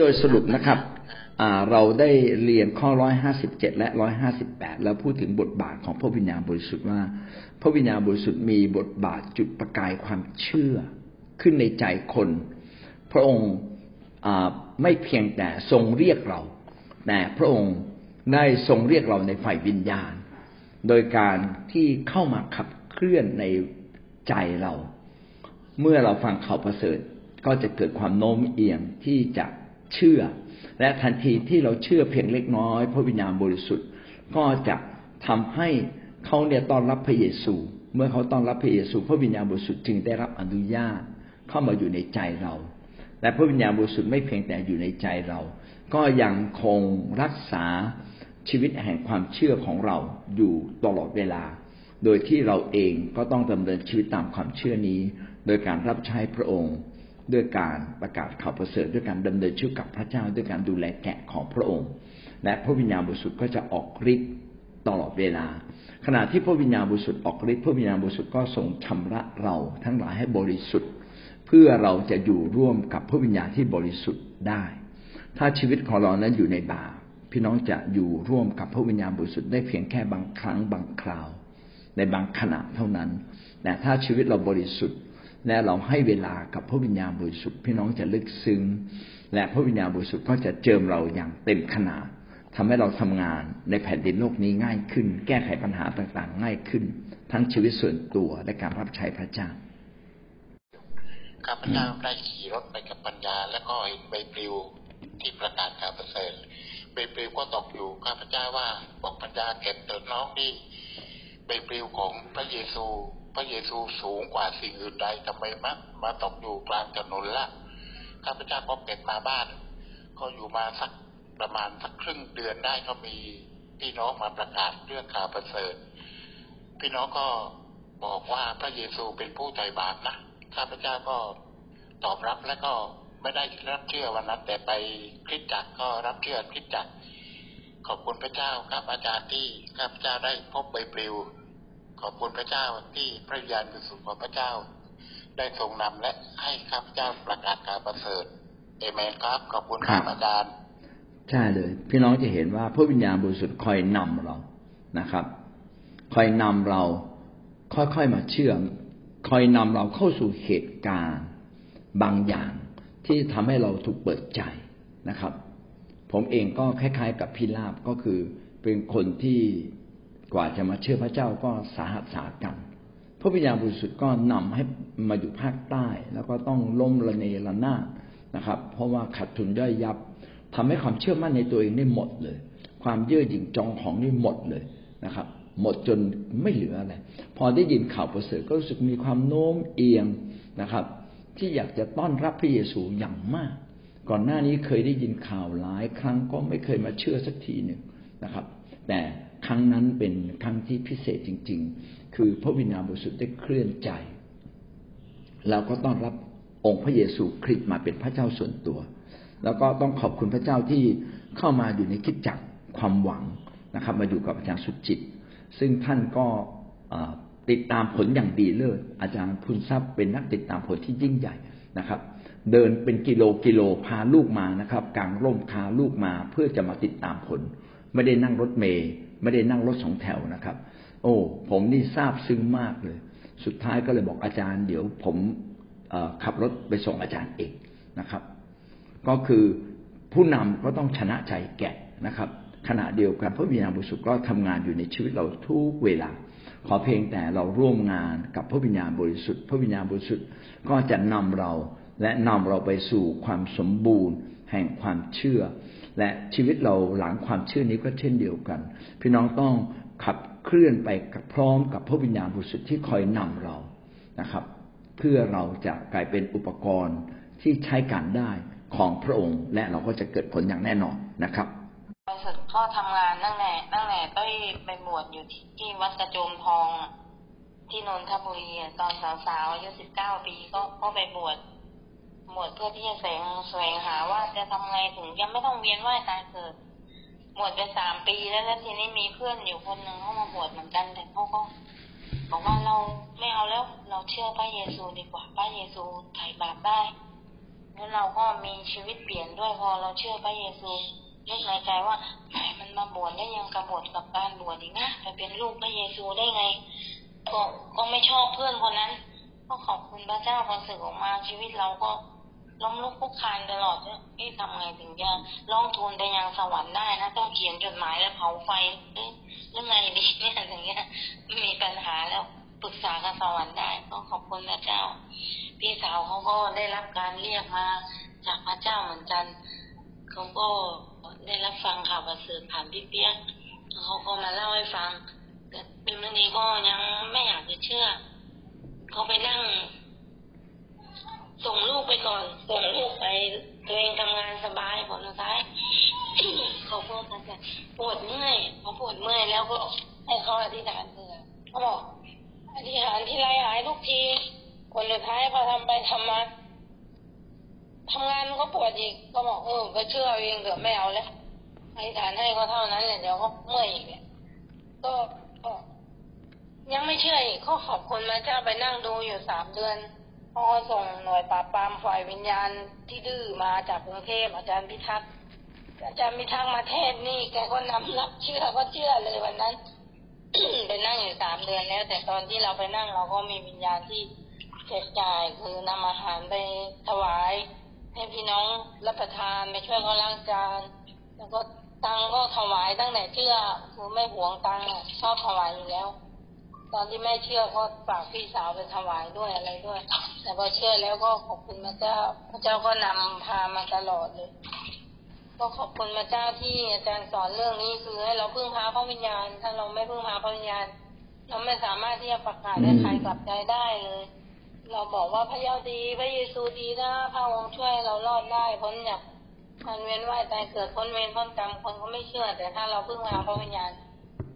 โดยสรุปนะครับเราได้เรียนข้อร้อยห้าสิบเจ็ดและร้อยห้าสิบแปดแล้วพูดถึงบทบาทของพระวิญญาณบริสุทธิ์ว่า พระวิญญาณบริสุทธิ์มีบทบาทจุดประกายความเชื่อขึ้นในใจคน พระองค์ไม่เพียงแต่ทรงเรียกเรา แต่พระองค์ได้ทรงเรียกเราในฝ่ายวิญญาณ โดยการที่เข้ามาขับเคลื่อนในใจเรา เมื่อเราฟังข่าวประเสริฐก็จะเกิดความโน้มเอียงที่จะ เชื่อ และทันทีที่เราเชื่อเพียงเล็กน้อย พระวิญญาณบริสุทธิ์ก็จะทำให้เขาเนี่ยต้อนรับพระเยซู เมื่อเขาต้อนรับพระเยซู พระวิญญาณบริสุทธิ์จึงได้รับอนุญาตเข้ามาอยู่ในใจเรา และพระวิญญาณบริสุทธิ์ไม่เพียงแต่อยู่ในใจเรา ก็ยังคงรักษาชีวิตแห่งความเชื่อของเราอยู่ตลอดเวลา โดยที่เราเองก็ต้องดำเนินชีวิตตามความเชื่อนี้ โดยการรับใช้พระองค์ ด้วยการประกาศข่าวประเสริฐด้วยการดำเนินชีวิตกับพระเจ้าด้วยการดูแลแกะของพระองค์ และพระวิญญาณบริสุทธิ์ก็จะออกฤทธิ์ตลอดเวลา ขณะที่พระวิญญาณบริสุทธิ์ออกฤทธิ์พระวิญญาณบริสุทธิ์ก็ทรงชำระเราทั้งหลายให้บริสุทธิ์ เพื่อเราจะอยู่ร่วมกับพระวิญญาณที่บริสุทธิ์ได้ ถ้าชีวิตของเรานั้นอยู่ในบาปพี่น้องจะอยู่ร่วมกับพระวิญญาณบริสุทธิ์ได้เพียงแค่บางครั้งบางคราว ในบางขณะเท่านั้นแต่ถ้าชีวิตเราบริสุทธิ์ และเราให้เวลากับพระวิญญาณบริสุทธิ์พี่น้องจะลึกซึ้งและพระวิญญาณบริสุทธิ์ก็จะเจิมเราอย่างเต็มขนาดทำให้เราทำงานในแผ่นดินโลกนี้ง่ายขึ้น แก้ไขปัญหาต่างๆ ง่ายขึ้น ทั้งชีวิตส่วนตัวและการรับใช้พระเจ้าข้าพเจ้าได้ขี่รถไปกับปัญญา แล้วก็เห็นใบปลิวที่ประกาศข่าวประเสริฐใบปลิวก็ตกอยู่ข้าพเจ้าว่าบอกปัญญาเก็บเติน้องนี่ใบปลิวของพระเยซู พระเยซูสูงกว่าสิ่งอื่นใดทำไมมามาตกอยู่กลางถนนละข้าพเจ้าก็เก็บมาบ้าน ก็อยู่มาสักประมาณสักครึ่งเดือนได้ก็มีพี่น้องมาประกาศเรื่องข่าวประเสริฐ พี่น้องก็บอกว่าพระเยซูเป็นผู้ใจบาปนะข้าพเจ้าก็ตอบรับแล้วก็ไม่ได้รับเชื่อวันนั้น แต่ไปคริสจักรก็รับเชื่อคริสจักรขอบคุณพระเจ้าครับอาจารย์ที่ข้าพเจ้าได้พบใบปลิว ขอบคุณพระเจ้าที่พระญาณบริสุทธิ์ของพระเจ้า ได้ทรงนำและให้ข้าพเจ้าประกาศการประเสริฐเอเมนครับ ขอบคุณครับอาจารย์ใช่เลย พี่น้องจะเห็นว่าพระวิญญาณบริสุทธิ์คอยนำเรานะครับ คอยนำเราค่อยๆมาเชื่อม คอยนำเราเข้าสู่เหตุการณ์บางอย่างที่ทำให้เราถูกเปิดใจนะครับ ผมเองก็คล้ายๆ กับพิลาบก็คือเป็นคนที่ กว่าจะมาเชื่อพระเจ้าก็สาหัสสากันพระวิญญาณบริสุทธิ์ก็นำให้มาอยู่ภาคใต้ แล้วก็ต้องล้มระเนระนาดนะครับ เพราะว่าขาดทุนย่อยยับทำให้ความเชื่อมั่นในตัวเองได้หมดเลย ความเยื่อหยิ่งจองของนี่หมดเลยนะครับ หมดจนไม่เหลืออะไรพอได้ยินข่าวประเสริฐก็รู้สึกมีความโน้มเอียงนะครับ ที่อยากจะต้อนรับพระเยซูอย่างมาก ก่อนหน้านี้เคยได้ยินข่าวหลายครั้งก็ไม่เคยมาเชื่อสักทีหนึ่งนะครับ แต่ ครั้งนั้นเป็นครั้งที่พิเศษจริง ๆ คือพระวิญญาณบริสุทธิ์ได้เคลื่อนใจ เราก็ต้อนรับองค์พระเยซูคริสต์มาเป็นพระเจ้าส่วนตัว แล้วก็ต้องขอบคุณพระเจ้าที่เข้ามาอยู่ในคิดจักความหวังนะครับ มาอยู่กับอาจารย์สุจิต ซึ่งท่านก็ติดตามผลอย่างดีเลิศอาจารย์พุนทรัพย์เป็นนักติดตามผลที่ยิ่งใหญ่นะครับ เดินเป็นกิโลกิโลพาลูกมานะครับกางร่มพาลูกมาเพื่อจะมาติดตามผล ไม่ได้นั่งรถเมย์ ไม่ได้นั่งรถสองแถวนะครับ โอ้ผมนี่ทราบซึ้งมากเลย สุดท้ายก็เลยบอกอาจารย์ เดี๋ยวผมขับรถไปส่งอาจารย์เองนะครับ ก็คือผู้นำก็ต้องชนะใจแกะนะครับ ขณะเดียวกันพระวิญญาณบริสุทธิ์ก็ทำงานอยู่ในชีวิตเราทุกเวลา ขอเพียงแต่เราร่วมงานกับพระวิญญาณบริสุทธิ์ พระวิญญาณบริสุทธิ์ก็จะนำเราและนำเราไปสู่ความสมบูรณ์ แห่งความเชื่อ และชีวิตเราหลังความเชื่อนี้ก็เช่นเดียวกัน พี่น้องต้องขับเคลื่อนไปกับพร้อมกับพระวิญญาณบริสุทธิ์ที่คอยนำเรานะครับ เพื่อเราจะกลายเป็นอุปกรณ์ที่ใช้การได้ของพระองค์ และเราก็จะเกิดผลอย่างแน่นอนนะครับบริสุทธิ์ก็ทำงานตั้งแต่ตั้งแต่ต้อยไปบวชอยู่ที่วัดกระโจมทองที่นนทบุรีตอนสาวๆอายุสิบเก้าปีก็ก็ไปบวช หมดเพื่อที่จะแสวงแสวงหาว่าจะทำไงถึงยังไม่ต้องเวียนว่ายตายเกิดหมดไปสามปีแล้วแล้วทีนี้มีเพื่อนอยู่คนหนึ่งเขามาบวชเหมือนกัน แต่เขาก็บอกว่าเราไม่เอาแล้ว เราเชื่อพระเยซูดีกว่าพระเยซูไถ่บาปได้ แล้วเราก็มีชีวิตเปลี่ยนด้วยพอเราเชื่อพระเยซูนึกในใจว่ามันมาบวชได้ยังกระบฏกับการบวชอีกนะไปเป็นลูกพระเยซูได้ไงก็ก็ไม่ชอบเพื่อนคนนั้น ก็ขอบคุณพระเจ้าพอสึกออกมาชีวิตเราก็ ล้มลุกคุกคานตลอดเนี่ยทำไงถึงจะร้องทูลไปยังสวรรค์ได้นะต้องเขียนจดหมายแล้วเผาไฟเอ๊ะยังไงดีเนี่ยอย่างเงี้ยมีปัญหาแล้วปรึกษากับสวรรค์ได้ก็ขอบคุณพระเจ้า พี่สาวเขาก็ได้รับการเรียกมาจากพระเจ้าเหมือนกันเขาก็ได้รับฟังข่าวประเสริฐผ่านพี่เปียกเขาก็มาเล่าให้ฟังแต่เป็นวันนี้ก็ยังไม่อยากจะเชื่อเขาไปนั่ง ส่งลูกไปก่อนส่งลูกไปตัวเองทำงานสบายผลสุดท้ายเขาพูดกันแต่ปวดเมื่อยพอปวดเมื่อยแล้วก็ให้เขาอธิษฐานเผื่อเขาบอกอธิษฐานที่ไรหายทุกทีผลสุดท้ายพอทำไปทำมาทำงานก็ปวดอีกก็บอกเออก็เชื่อเองเถอะไม่เอาแล้วอธิษฐานให้ก็เท่านั้นแหละเดี๋ยวก็เมื่อยอีกเนี่ยก็ยังไม่เชื่ออีกเขาขอบคุณพระเจ้าไปนั่งดูอยู่สามเดือน พอส่งหน่วยปราบปรามฝ่ายวิญญาณที่ดื้อมาจากกรุงเทพอาจารย์พิทักษ์อาจารย์พิทักษ์มาเทศนี่แกก็นำรับเชื่อก็เชื่อเลยวันนั้นไปนั่งอยู่สามเดือนแล้ว แต่ตอนที่เราไปนั่งเราก็มีวิญญาณที่แจกจ่ายคือนำอาหารไปถวาย ให้พี่น้องรับประทานไปช่วยเขาล้างจานแล้วก็ตังก็ถวายตั้งแต่เชื่อคือไม่หวงตังชอบถวายอยู่แล้ว ตอนที่ไม่เชื่อก็ฝากพี่สาวไปถวายด้วยอะไรด้วย แต่พอเชื่อแล้วก็ขอบคุณพระเจ้า พระเจ้าก็นำพามาตลอดเลย ก็ขอบคุณพระเจ้าที่อาจารย์สอนเรื่องนี้คือให้เราพึ่งพาพระวิญญาณ ถ้าเราไม่พึ่งพาพระวิญญาณ เราไม่สามารถที่จะประกาศให้ใครกลับใจได้เลย เราบอกว่าพระเยาดีพระเยซูดีนะพระองค์ช่วยเรารอดได้พ้นจากการเวียนว่ายตายเกิดพ้นเวรพ้นกรรมคนก็ไม่เชื่อ แต่ถ้าเราพึ่งพาพระวิญญาณ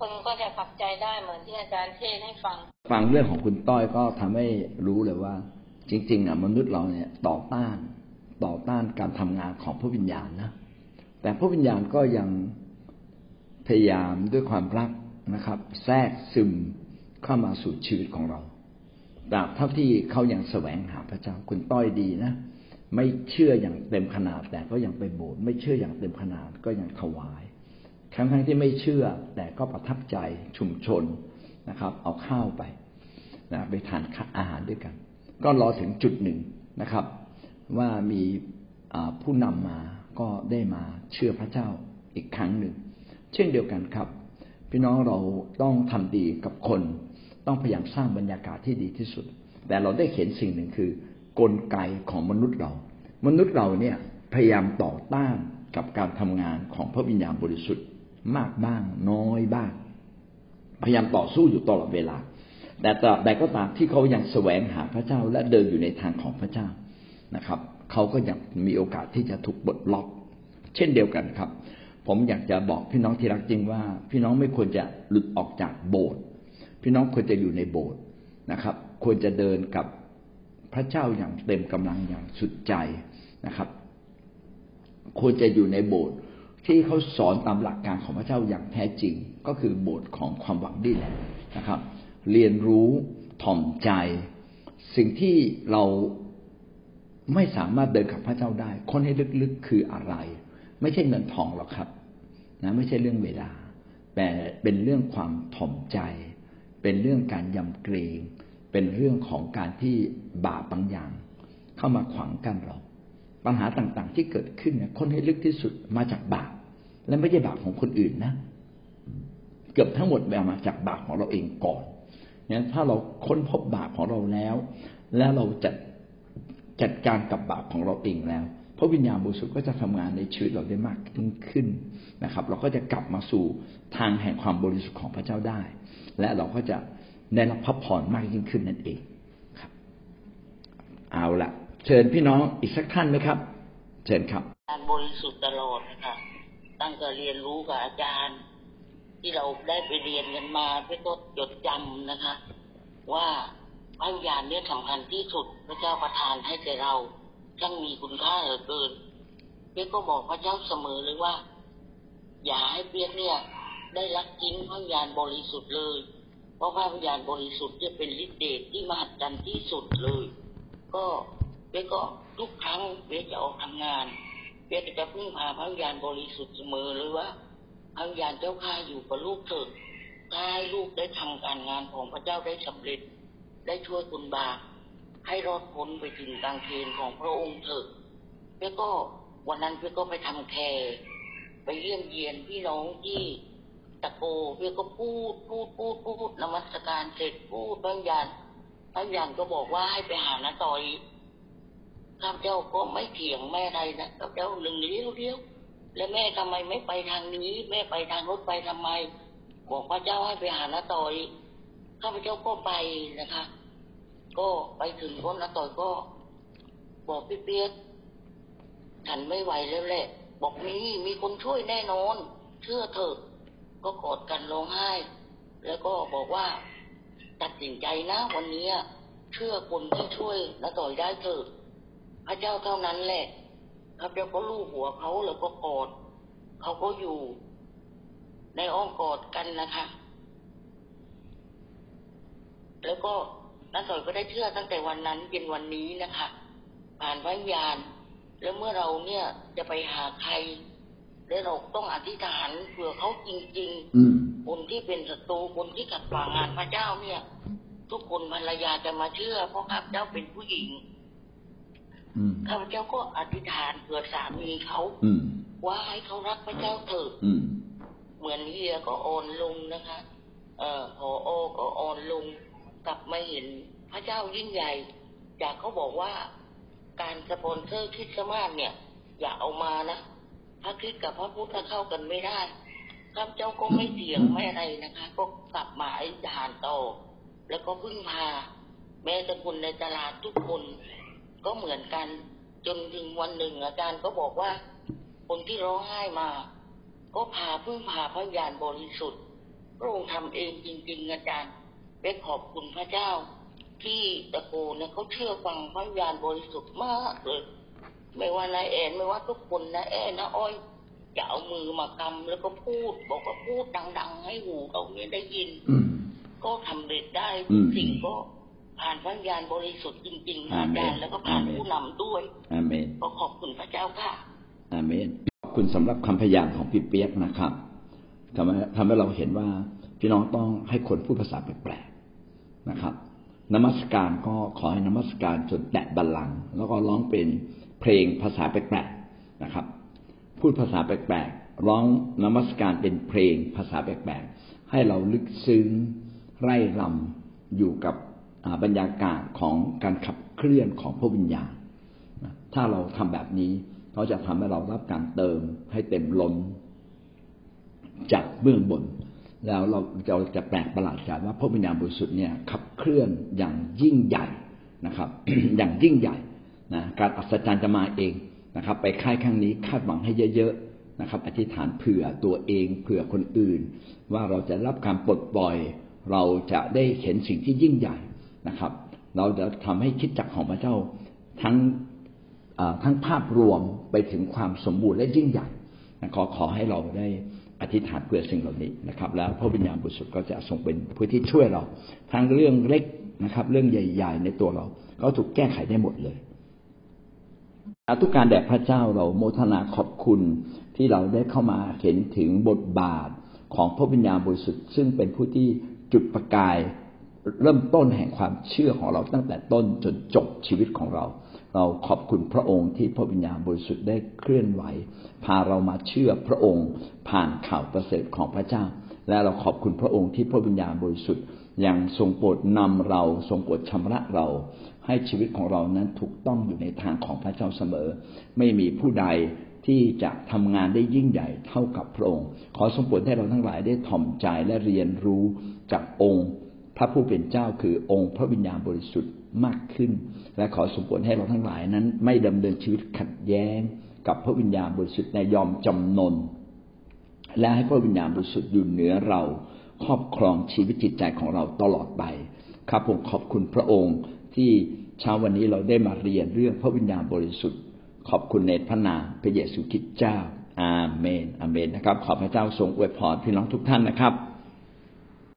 คนก็จะกลับใจได้เหมือนที่อาจารย์เทศให้ฟัง ฟังเรื่องของคุณต้อยก็ทำให้รู้เลยว่า จริง ๆ อะ มนุษย์เราเนี่ยต่อต้านต่อต้านการทำงานของพระวิญญาณนะแต่พระวิญญาณก็ยังพยายามด้วยความรักนะครับ แทรกซึมเข้ามาสู่ชีวิตของเราตราบเท่าที่เขายังแสวงหาพระเจ้าคุณต้อยดีนะไม่เชื่ออย่างเต็มขนาดแต่ก็ยังไปโบสถ์ไม่เชื่ออย่างเต็มขนาดก็ยังถวาย ทั้งทั้งที่ไม่เชื่อ แต่ก็ประทับใจชุมชนนะครับ เอาข้าวไปนะไปทานอาหารด้วยกัน ก็รอถึงจุดหนึ่งนะครับ ว่ามีผู้นำมาก็ได้มาเชื่อพระเจ้าอีกครั้งหนึ่ง เช่นเดียวกันครับ พี่น้องเราต้องทำดีกับคน ต้องพยายามสร้างบรรยากาศที่ดีที่สุด แต่เราได้เห็นสิ่งหนึ่งคือกลไกของมนุษย์เรา มนุษย์เราเนี่ยพยายามต่อต้านกับการทำงานของพระวิญญาณบริสุทธิ์ มากบ้าง น้อยบ้าง พยายามต่อสู้อยู่ตลอดเวลา แต่ตราบใดก็ตามที่เขายังแสวงหาพระเจ้าและเดินอยู่ในทางของพระเจ้านะครับ เขาก็ยังมีโอกาสที่จะถูกบดล็อก เช่นเดียวกันครับ ผมอยากจะบอกพี่น้องที่รักจริงว่า พี่น้องไม่ควรจะหลุดออกจากโบสถ์พี่น้องควรจะอยู่ในโบสถ์นะครับ ควรจะเดินกับพระเจ้าอย่างเต็มกำลังอย่างสุดใจนะครับ ควรจะอยู่ในโบสถ์ ที่เขาสอนตามหลักการของพระเจ้าอย่างแท้จริง ก็คือโบสถ์ของความหวังดีแหละนะครับ เรียนรู้ถ่อมใจ สิ่งที่เราไม่สามารถเดินกับพระเจ้าได้ คนให้ลึกๆคืออะไร ไม่ใช่เงินทองหรอกครับนะไม่ใช่เรื่องเวลา แต่เป็นเรื่องความถ่อมใจ เป็นเรื่องการยำเกรง เป็นเรื่องของการที่บาปบางอย่าง เข้ามาขวางกั้นเรา ปัญหาต่างๆ ที่เกิดขึ้นเนี่ยคนให้ลึกที่สุดมาจากบาปและไม่ใช่บาปของคนอื่นนะ เกือบทั้งหมดมาจากบาปของเราเองก่อนเนี่ยถ้าเราค้นพบบาปของเราแล้ว แล้วเราจัดจัดการกับบาปของเราเองแล้วพระวิญญาณบริสุทธิ์ก็จะทำงานในชีวิตเราได้มากขึ้นนะครับ เราก็จะกลับมาสู่ทางแห่งความบริสุทธิ์ของพระเจ้าได้ และเราก็จะได้รับพระพรมากยิ่งขึ้นนั่นเองครับ เอาละ เชิญพี่น้องอีกสักท่านไหมครับ เชิญครับการบริสุทธิ์ตลอดนะคะตั้งแต่เรียนรู้กับอาจารย์ ที่เราได้ไปเรียนกันมาเพื่อก็จดจำนะคะ ว่าพระวิญญาณเนี่ยสำคัญที่สุดพระเจ้าประทานให้แก่เราช่างมีคุณค่าเหลือเกินเปียกก็บอกพระเจ้าเสมอเลยว่า อย่าให้เปียกเนี่ย ได้รักจริงพระวิญญาณบริสุทธิ์เลย เพราะพระวิญญาณบริสุทธิ์จะเป็นฤทธิ์เดชที่มหัศจรรย์ที่สุดเลย ก็ เปียกก็ทุกครั้งเบียจะออกทำงานเบียจะพึ่งพาพระวิญาณบริสุทธิ์เสมอหรือว่าพระวิญาณเจ้าข้าอยู่กับลูกเถิดถ้าให้ลูกได้ทำการงานของพระเจ้าได้สำเร็จ ได้ช่วยคุณบาปให้รอดพ้นไปถึงกลางเกณฑ์ของพระองค์เถิดเบียก็วันนั้นเบียก็ไปทำแคร์ไปเยี่ยมเยียนพี่น้องที่ตะโกเบียก็พูดพูดพูดพูดนมัสการเสร็จพูดพระวิญญาณพระวิญญาณก็บอกว่าให้ไปหานาต่อย ข้าพเจ้าก็ไม่เถียงแม่ใดนะข้าพเจ้าหนึ่งเลี้ยวเลี้ยวแล้วแม่ทำไมไม่ไปทางนี้ แม่ไปทางรถไปทำไม บอกพระเจ้าให้ไปหานาต่อยข้าพเจ้าก็ไปนะคะ ก็ไปถึงคนนาต่อยก็ บอกพี่เปียกฉันไม่ไหวแล้วแหละ บอกมีมีคนช่วยแน่นอน เชื่อเถอะ ก็กอดกันร้องไห้ แล้วก็บอกว่าตัดสินใจนะวันนี้เชื่อคนที่ช่วยนาต่อยได้เถิดพ ระเจ้าเท่านั้นแหละข้าพเจ้าก็ลูบหัวเขาแล้วก็กอดเขาก็อยู่ในอ้อมกอดกันนะคะ แล้วก็นาต่อยก็ได้เชื่อตั้งแต่วันนั้นเป็นวันนี้นะคะผ่านวิญญาณ แล้วเมื่อเราเนี่ยจะไปหาใครแล้วเราต้องอธิษฐานเผื่อเขาจริงอืมๆคนที่เป็นศัตรูคนที่ขัดขวางงานพระเจ้าเนี่ย ทุกคนภรรยาจะมาเชื่อเพราะข้าพเจ้าเป็นผู้หญิงอืม ข้าพเจ้าก็อธิษฐานเผื่อสามีเขาอืมว่าให้เขารักพระเจ้าเถิดอืมเหมือนเฮียก็อ่อนลงนะคะ เอ่อพอโอก็อ่อนลงกลับมาเห็นพระเจ้ายิ่งใหญ่จากเขาบอกว่าการสปอนเซอร์คริสต์มาสเนี่ย อย่าเอามานะพระคริสต์กับพระพุทธเข้ากันไม่ได้ข้าพเจ้าก็ไม่เถียงไม่อะไรนะคะ ก็กลับมาอธิษฐานต่อแล้วก็พึ่งพา แม้แต่คนในตลาดทุกคน ก็เหมือนกัน จนถึงวันหนึ่งอาจารย์ก็บอกว่า คนที่ร้องไห้มา ก็พาพึ่งพาพระญาณบริสุทธิ์พระองค์ทำเองจริง ๆ อาจารย์ไปขอบคุณพระเจ้า ที่ตะโกเนี่ยเขาเชื่อฟังพระญาณบริสุทธิ์มากเลยไม่ว่านายแอนไม่ว่าทุกคนนะแอนนะอ้อยจะเอามือมากำแล้วก็พูด บอกว่าพูดดัง ๆ ให้หูเขาเนี่ยได้ยินอืมก็ทำเร็จได้อืทุมกสิ่งก็ ผ่านพระญาณบริสุทธิ์จริงๆนะอาจารย์แล้วก็ผ่านอาเมนผู้นำด้วยอาเมนก็ขอบคุณพระเจ้าค่ะอาเมนขอบคุณสำหรับคำพยานของพี่เปียกนะครับทำให้ทำให้เราเห็นว่าพี่น้องต้องให้คนพูดภาษาแปลกๆนะครับ นมัสการก็ขอให้นมัสการจนแตะบัลลังก์แล้วก็ร้องเป็นเพลงภาษาแปลกๆนะครับ พูดภาษาแปลกๆร้องนมัสการเป็นเพลงภาษาแปลกๆให้เราลึกซึ้งไร่รำอยู่กับอ่า บรรยากาศของการขับเคลื่อนของพระวิญญาณถ้าเราทำแบบนี้เขาจะทำให้เรารับการเติมให้เต็มล้นจากเบื้องบน แล้วเราเราจะแปลกประหลาดใจว่าพระวิญญาณบริสุทธิ์เนี่ยขับเคลื่อนอย่างยิ่งใหญ่นะครับ อย่างยิ่งใหญ่นะการอัศจรรย์จะมาเองนะครับ ไปค่ายครั้งนี้คาดหวังให้เยอะๆนะครับ อธิษฐานเผื่อตัวเองเผื่อคนอื่น ว่าเราจะรับการปลดปล่อย เราจะได้เห็นสิ่งที่ยิ่งใหญ่ นะครับ เราจะทำให้คิดจักของพระเจ้าทั้งทั้งภาพรวมไปถึงความสมบูรณ์และยิ่งใหญ่นะขอขอให้เราได้อธิษฐานเพื่อสิ่งเหล่านี้นะครับ แล้วพระวิญญาณบริสุทธิ์ก็จะทรงเป็นผู้ที่ช่วยเรา ทั้งเรื่องเล็กนะครับ เรื่องใหญ่ ๆ ในตัวเรา ก็ถูกแก้ไขได้หมดเลยอาทุกการแด่พระเจ้าเราโมทนาขอบคุณที่เราได้เข้ามาเห็นถึงบทบาทของพระวิญญาณบริสุทธิ์ซึ่งเป็นผู้ที่จุดประกาย เริ่มต้นแห่งความเชื่อของเราตั้งแต่ต้นจนจบชีวิตของเรา เราขอบคุณพระองค์ที่พระวิญญาณบริสุทธิ์ได้เคลื่อนไหว พาเรามาเชื่อพระองค์ ผ่านข่าวประเสริฐของพระเจ้า และเราขอบคุณพระองค์ที่พระวิญญาณบริสุทธิ์ยังทรงโปรดนำเราทรงโปรดชำระเรา ให้ชีวิตของเรานั้นถูกต้องอยู่ในทางของพระเจ้าเสมอ ไม่มีผู้ใดที่จะทำงานได้ยิ่งใหญ่เท่ากับพระองค์ ขอทรงโปรดให้เราทั้งหลายได้ถ่อมใจและเรียนรู้จากองค์ พระผู้เป็นเจ้าคือองค์พระวิญญาณบริสุทธิ์มากขึ้น และขอสมผลให้เราทั้งหลายนั้น ไม่ดำเนินชีวิตขัดแย้งกับพระวิญญาณบริสุทธิ์ในยอมจำนน และให้พระวิญญาณบริสุทธิ์อยู่เหนือเราครอบครองชีวิตจิตใจของเราตลอดไป ครับผมขอบคุณพระองค์ที่เช้าวันนี้เราได้มาเรียนเรื่องพระวิญญาณบริสุทธิ์ ขอบคุณในพระนามพระเยซูคริสต์เจ้า อาเมน อาเมนนะครับ ขอพระเจ้าทรงอวยพรพี่น้องทุกท่านนะครับ